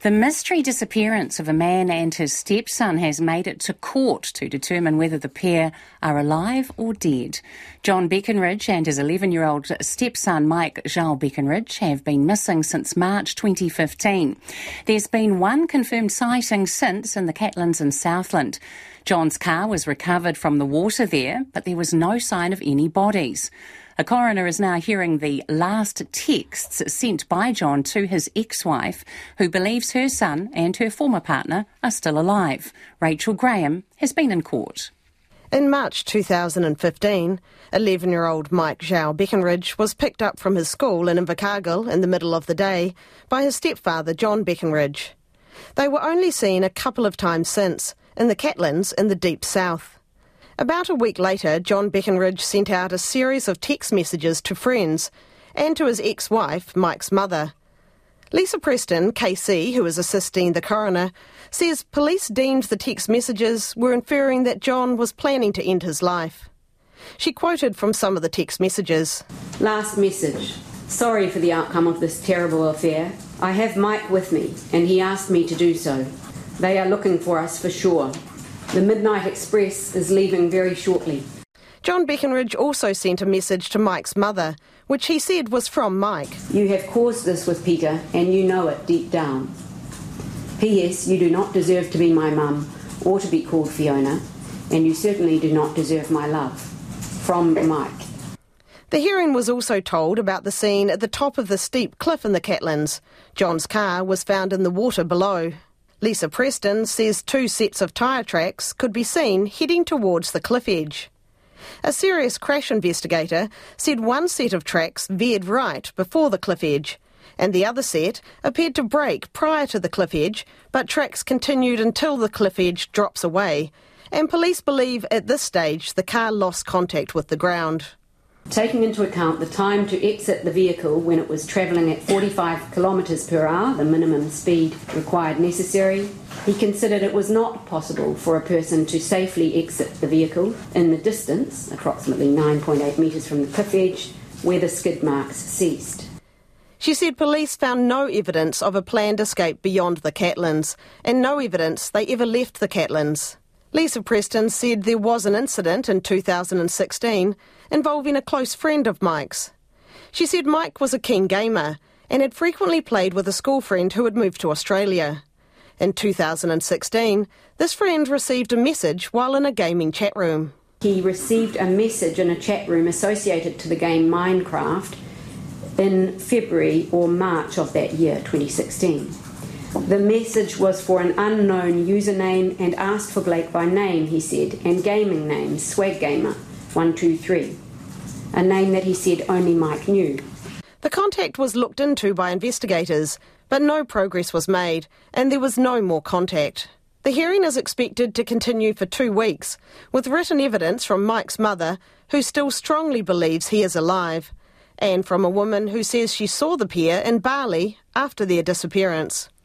The mystery disappearance of a man and his stepson has made it to court to determine whether the pair are alive or dead. John Beckenridge and his 11 year old stepson Mike Zhou Beckenridge have been missing since March 2015. There's been one confirmed sighting since in the Catlins in Southland. John's car was recovered from the water there, but there was no sign of any bodies. A coroner is now hearing the last texts sent by John to his ex wife, who believes her son and her former partner are still alive. Rachel Graham has been in court. In March 2015, 11 year old Mike Zhou Beckenridge was picked up from his school in Invercargill in the middle of the day by his stepfather John Beckenridge. They were only seen a couple of times since, in the Catlins in the deep south. About a week later, John Beckenridge sent out a series of text messages to friends and to his ex wife, Mike's mother. Lisa Preston, KC, who is assisting the coroner, says police deemed the text messages were inferring that John was planning to end his life. She quoted from some of the text messages Last message. Sorry for the outcome of this terrible affair. I have Mike with me, and he asked me to do so. They are looking for us for sure. The Midnight Express is leaving very shortly. John Beckenridge also sent a message to Mike's mother, which he said was from Mike. You have caused this with Peter, and you know it deep down. P.S. You do not deserve to be my mum or to be called Fiona, and you certainly do not deserve my love. From Mike. The hearing was also told about the scene at the top of the steep cliff in the Catlins. John's car was found in the water below. Lisa Preston says two sets of tyre tracks could be seen heading towards the cliff edge. A serious crash investigator said one set of tracks veered right before the cliff edge, and the other set appeared to break prior to the cliff edge, but tracks continued until the cliff edge drops away. And police believe at this stage the car lost contact with the ground. Taking into account the time to exit the vehicle when it was travelling at 45 kilometres per hour, the minimum speed required necessary, he considered it was not possible for a person to safely exit the vehicle in the distance, approximately 9.8 metres from the cliff edge, where the skid marks ceased. She said police found no evidence of a planned escape beyond the Catlins, and no evidence they ever left the Catlins. Lisa Preston said there was an incident in 2016 involving a close friend of Mike's. She said Mike was a keen gamer and had frequently played with a school friend who had moved to Australia. In 2016, this friend received a message while in a gaming chat room. He received a message in a chat room associated to the game Minecraft in February or March of that year, 2016. The message was for an unknown username and asked for Blake by name, he said, and gaming name, Swag Gamer 123, a name that he said only Mike knew. The contact was looked into by investigators, but no progress was made, and there was no more contact. The hearing is expected to continue for two weeks, with written evidence from Mike's mother, who still strongly believes he is alive, and from a woman who says she saw the pair in Bali after their disappearance.